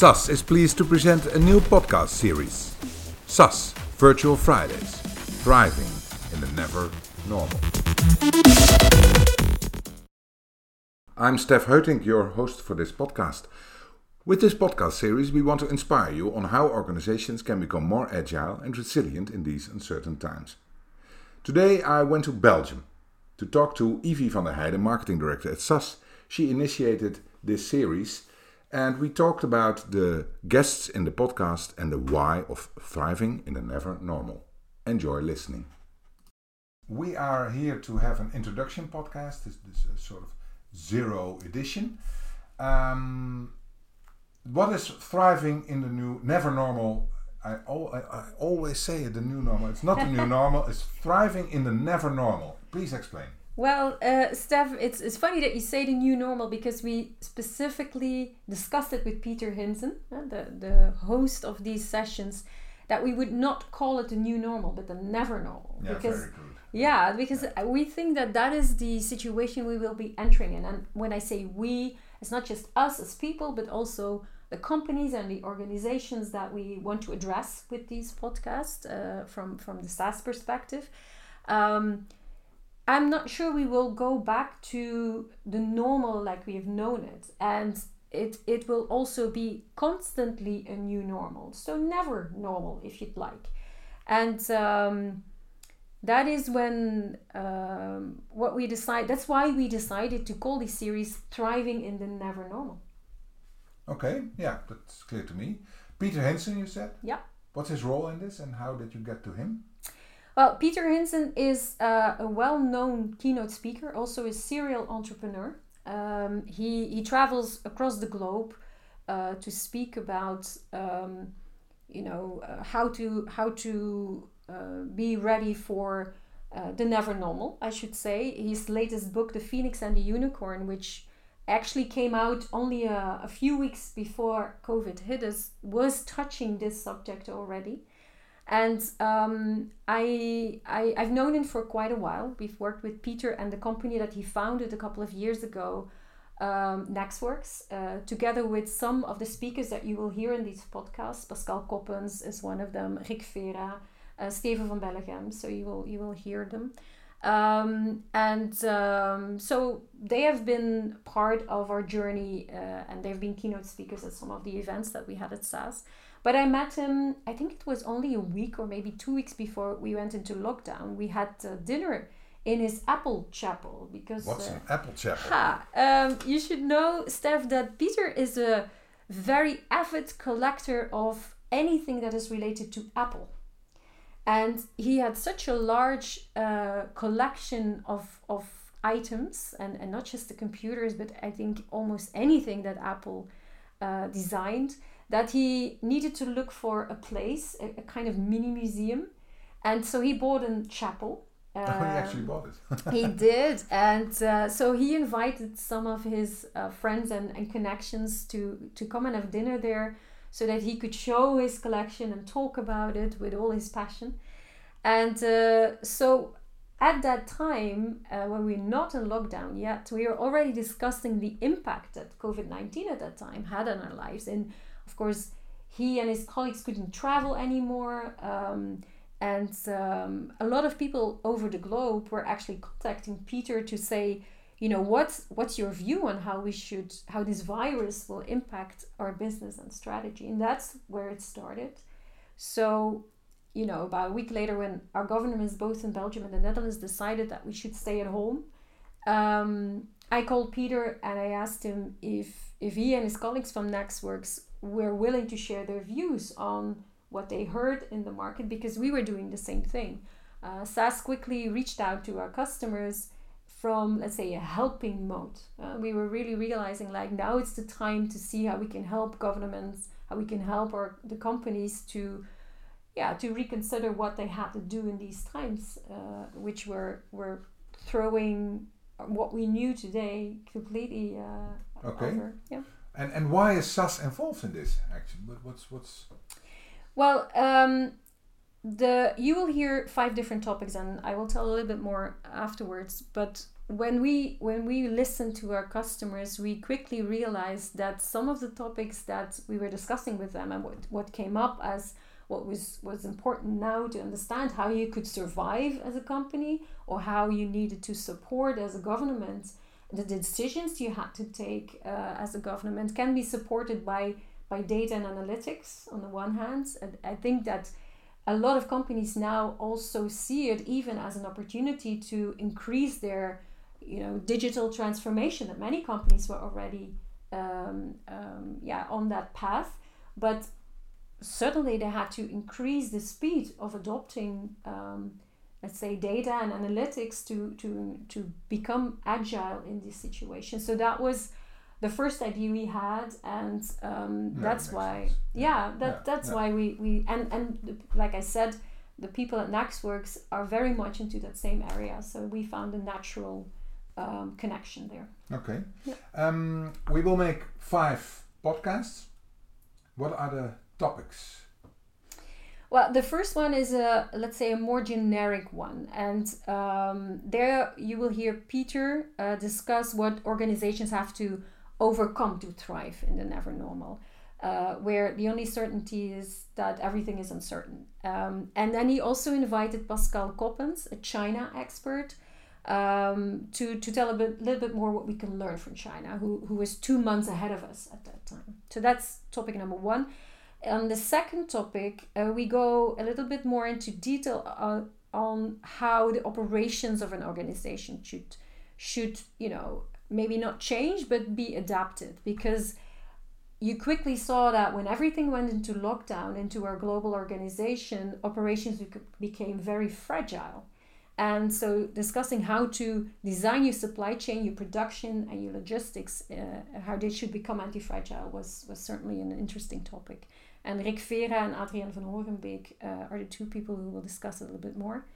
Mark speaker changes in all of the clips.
Speaker 1: SAS is pleased to present a new podcast series SAS Virtual Fridays Thriving in the Never Normal. I'm Stef Heutink, your host for this podcast. With this podcast series, we want to inspire you on how organizations can become more agile and resilient in these uncertain times. Today, I went to Belgium to talk to Ivy Vanderheyden, marketing director at SAS. She initiated this series and we talked about the guests in the podcast and the why of thriving in the never normal. Enjoy listening. We are here to have an introduction podcast. This, this is sort of zero edition. Um, what is thriving in the new never normal? I, I, I always say it, the new normal. It's not the new normal. It's thriving in the never normal. Please explain.
Speaker 2: Well, uh, Steph, it's, it's funny that you say the new normal because we specifically discussed it with Peter Hinssen, uh, the, the host of these sessions, that we would not call it the new normal, but the never normal.
Speaker 1: Yeah,
Speaker 2: because,
Speaker 1: very good.
Speaker 2: Yeah, because yeah. we think that that is the situation we will be entering in. And when I say we, it's not just us as people, but also the companies and the organizations that we want to address with these podcasts uh, from, from the SAS perspective. Um, I'm not sure we will go back to the normal like we have known it. And it, it will also be constantly a new normal. So never normal, if you'd like. And um, that is when um, what we decide, that's why we decided to call this series Thriving in the Never Normal.
Speaker 1: Okay, yeah, that's clear to me. Peter Hinssen, you said?
Speaker 2: Yeah.
Speaker 1: What's his role in this and how did you get to him?
Speaker 2: Well, Peter Hinssen is uh, a well known keynote speaker, also a serial entrepreneur. Um, he, he travels across the globe uh, to speak about um, you know uh, how to how to uh, be ready for uh, the never normal I should say his latest book The Phoenix and the Unicorn which actually came out only a, a few weeks before COVID hit us was touching this subject already and um, I, I, I've known him for quite a while. We've worked with Peter and the company that he founded a couple of years ago, um, Nexxworks, uh, together with some of the speakers that you will hear in these podcasts. Pascal Coppens is one of them, Rik Vera, uh, Steven van Belleghem. So you will you will hear them. Um, and um, so they have been part of our journey uh, and they've been keynote speakers at some of the events that we had at SAS. But I met him, I think it was only a week or maybe two weeks before we went into lockdown. We had uh, dinner in his apple chapel because.
Speaker 1: What's uh, an apple chapel?
Speaker 2: Ha, um, you should know, Steph, that Peter is a very avid collector of anything that is related to Apple. And he had such a large uh, collection of, of items, and, and not just the computers, but I think almost anything that Apple uh, designed that he needed to look for a place, a, a kind of mini museum. And so he bought a chapel.
Speaker 1: Um, oh, he actually bought it.
Speaker 2: he did. And uh, so he invited some of his uh, friends and, and connections to, to come and have dinner there so that he could show his collection and talk about it with all his passion. And uh, so at that time, uh, when we're not in lockdown yet, we were already discussing the impact that COVID 19 at that time had on our lives And of course, he and his colleagues couldn't travel anymore. Um, and um, a lot of people over the globe were actually contacting Peter to say, you know, what's what's your view on how we should how this virus will impact our business and strategy? And that's where it started. So, you know, about a week later, when our governments both in Belgium and the Netherlands decided that we should stay at home, um, I called Peter and I asked him if if he and his colleagues from Nexxworks were willing to share their views on what they heard in the market because we were doing the same thing. Uh, SAS quickly reached out to our customers from, let's say, a helping mode. Uh, we were really realizing like now it's the time to see how we can help governments, how we can help our the companies to, yeah, to reconsider what they had to do in these times, uh, which were were throwing what we knew today completely uh,
Speaker 1: okay.
Speaker 2: over. Yeah.
Speaker 1: And and why is SAS involved in this? Actually, what, what's what's
Speaker 2: well, um, the you will hear five different topics, and I will tell a little bit more afterwards. But when we when we listen to our customers, we quickly realized that some of the topics that we were discussing with them and what, what came up as what was was important now to understand how you could survive as a company or how you needed to support as a government. The decisions you had to take uh, as a government can be supported by by data and analytics on the one hand. And i think that a lot of companies now also see it even as an opportunity to increase their you know digital transformation that many companies were already um, um, yeah on that path. But certainly they had to increase the speed of adopting um, let's say data and analytics to to to become agile in this situation so that was the first idea we had and um,
Speaker 1: Yeah,
Speaker 2: that's why
Speaker 1: sense.
Speaker 2: yeah that
Speaker 1: Yeah,
Speaker 2: that's
Speaker 1: yeah.
Speaker 2: why we we and and the- like i said the people at Nexxworks are very much into that same area so we found a natural um, connection there
Speaker 1: Okay. Um, we will make five podcasts. What are the topics?
Speaker 2: Well, the first one is a let's say a more generic one, and um, there you will hear Peter uh, discuss what organizations have to overcome to thrive in the never normal, uh, where the only certainty is that everything is uncertain. Um, and then he also invited Pascal Coppens, a China expert, um, to to tell a bit, little bit more what we can learn from China, who who was two months ahead of us at that time. So that's topic number one. On the second topic, uh, we go a little bit more into detail uh, on how the operations of an organization should should you know maybe not change but be adapted. Because you quickly saw that when everything went into lockdown into our global organization operations became very fragile. And so discussing how to design your supply chain your production and your logistics uh, how they should become anti-fragile was was certainly an interesting topic and Rik Vera and Adriaan van Horenbeek uh, are the two people who will discuss a little bit more.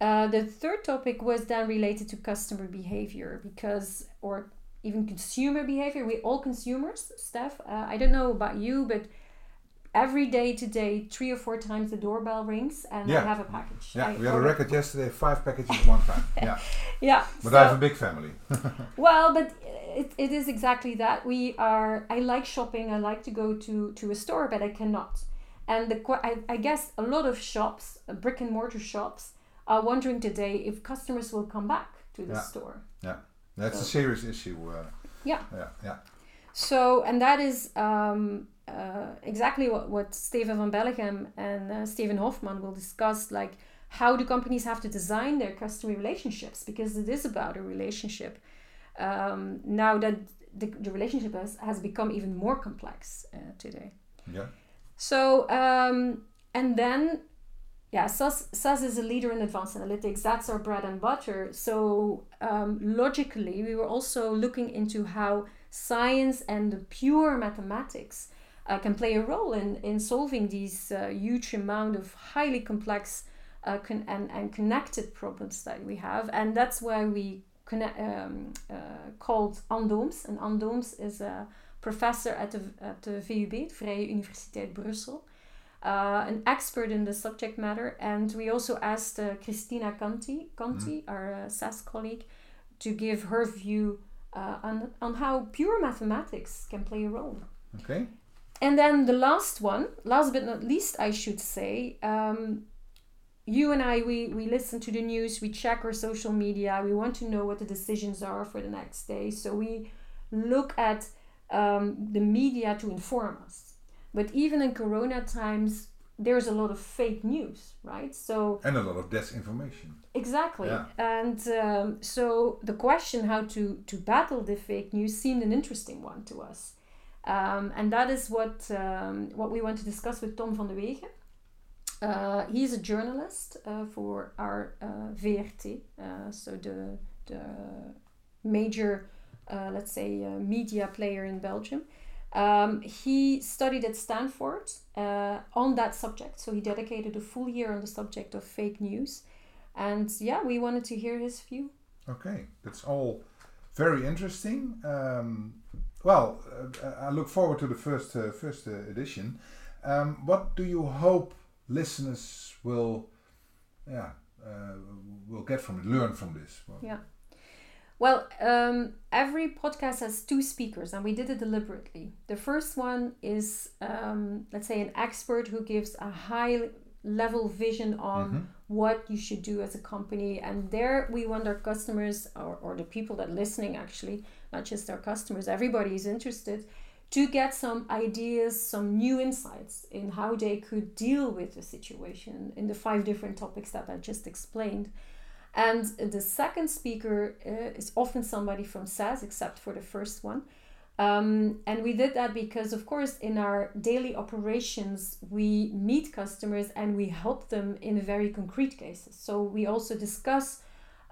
Speaker 2: Uh, the third topic was then related to customer behavior because, or even consumer behavior. We all consumers, Steph. Uh, I don't know about you, but every day today, three or four times the doorbell rings and
Speaker 1: Yeah.
Speaker 2: I have a package.
Speaker 1: Yeah,
Speaker 2: I
Speaker 1: we had a record yesterday, five packages one time. Yeah,
Speaker 2: Yeah.
Speaker 1: but
Speaker 2: so-
Speaker 1: I have a big family.
Speaker 2: Well, but it, it is exactly that. We are. I like shopping. I like to go to to a store, but I cannot. And the I, I guess a lot of shops, uh, brick and mortar shops, are wondering today if customers will come back to the
Speaker 1: Yeah.
Speaker 2: store.
Speaker 1: Yeah, that's a serious issue. Uh,
Speaker 2: Yeah.
Speaker 1: yeah, yeah.
Speaker 2: So, and that is um, uh, exactly what, what Steven van Belleghem and uh, Steven Hofman will discuss. Like, how do companies have to design their customer relationships? Because it is about a relationship. Um, now that the, the relationship has, has become even more complex uh, today.
Speaker 1: Yeah.
Speaker 2: So, um, and then, yeah, SAS, SAS is a leader in advanced analytics. That's our bread and butter. So, um, logically, we were also looking into how science and the pure mathematics uh, can play a role in, in solving these uh, huge amount of highly complex uh, con- and, and connected problems that we have. And that's why we connect, um, uh, called Ann Dooms. And Ann Dooms is a professor at the, at the VUB, Vrije Universiteit Brussel, uh, an expert in the subject matter. And we also asked uh, Christina Conti, Conti our uh, SAS colleague, to give her view uh, on, on how pure mathematics can play a role.
Speaker 1: Okay.
Speaker 2: And then the last one, last but not least, I should say, um, you and I, we, we listen to the news, we check our social media, we want to know what the decisions are for the next day. So we look at um, the media to inform us. But even in Corona times, there's a lot of fake news, right? So
Speaker 1: And a lot of disinformation.
Speaker 2: Exactly.
Speaker 1: Yeah.
Speaker 2: And um, so the question how to, to battle the fake news seemed an interesting one to us. Um, and that is what, um, what we want to discuss with Tom van de Weghe. Uh, he's a journalist uh, for our uh, VRT, uh, so the, the major, uh, let's say, uh, media player in Belgium. Um, he studied at Stanford on that subject, so he dedicated a full year on the subject of fake news. And yeah, we wanted to hear his view.
Speaker 1: Okay, that's all very interesting. Um, well, uh, I look forward to the first uh, first uh, edition. Um, what do you hope listeners will, yeah, uh, will get from it, learn from this? Well,
Speaker 2: Yeah. Well, um, every podcast has two speakers, and we did it deliberately. The first one is, um, let's say, an expert who gives a high level vision on
Speaker 1: Mhm.
Speaker 2: what you should do as a company. And there we want our customers, or, or the people that are listening actually, not just our customers, everybody is interested, to get some ideas, some new insights in how they could deal with the situation in the five different topics that I just explained. And the second speaker uh, is often somebody from SAS, except for the first one. Um, and we did that because, of course, in our daily operations, we meet customers and we help them in very concrete cases. So we also discuss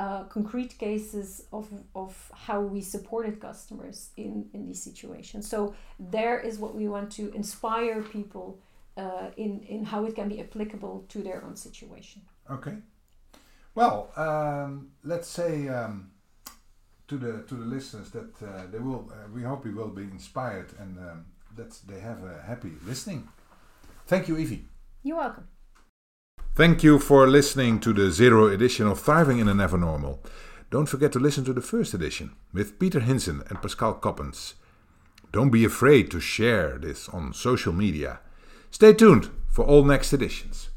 Speaker 2: uh, concrete cases of, of how we supported customers in, in these situations. So there is what we want to inspire people uh, in, in how it can be applicable to their own situation.
Speaker 1: Okay. Well, um, let's say um, to the to the listeners that uh, they will. Uh, we hope you will be inspired and um, that they have a happy listening. Thank you, Evie.
Speaker 2: You're welcome.
Speaker 1: Thank you for listening to the zero edition of Thriving in a Never Normal. Don't forget to listen to the first edition with Peter Hinssen and Pascal Coppens. Don't be afraid to share this on social media. Stay tuned for all next editions.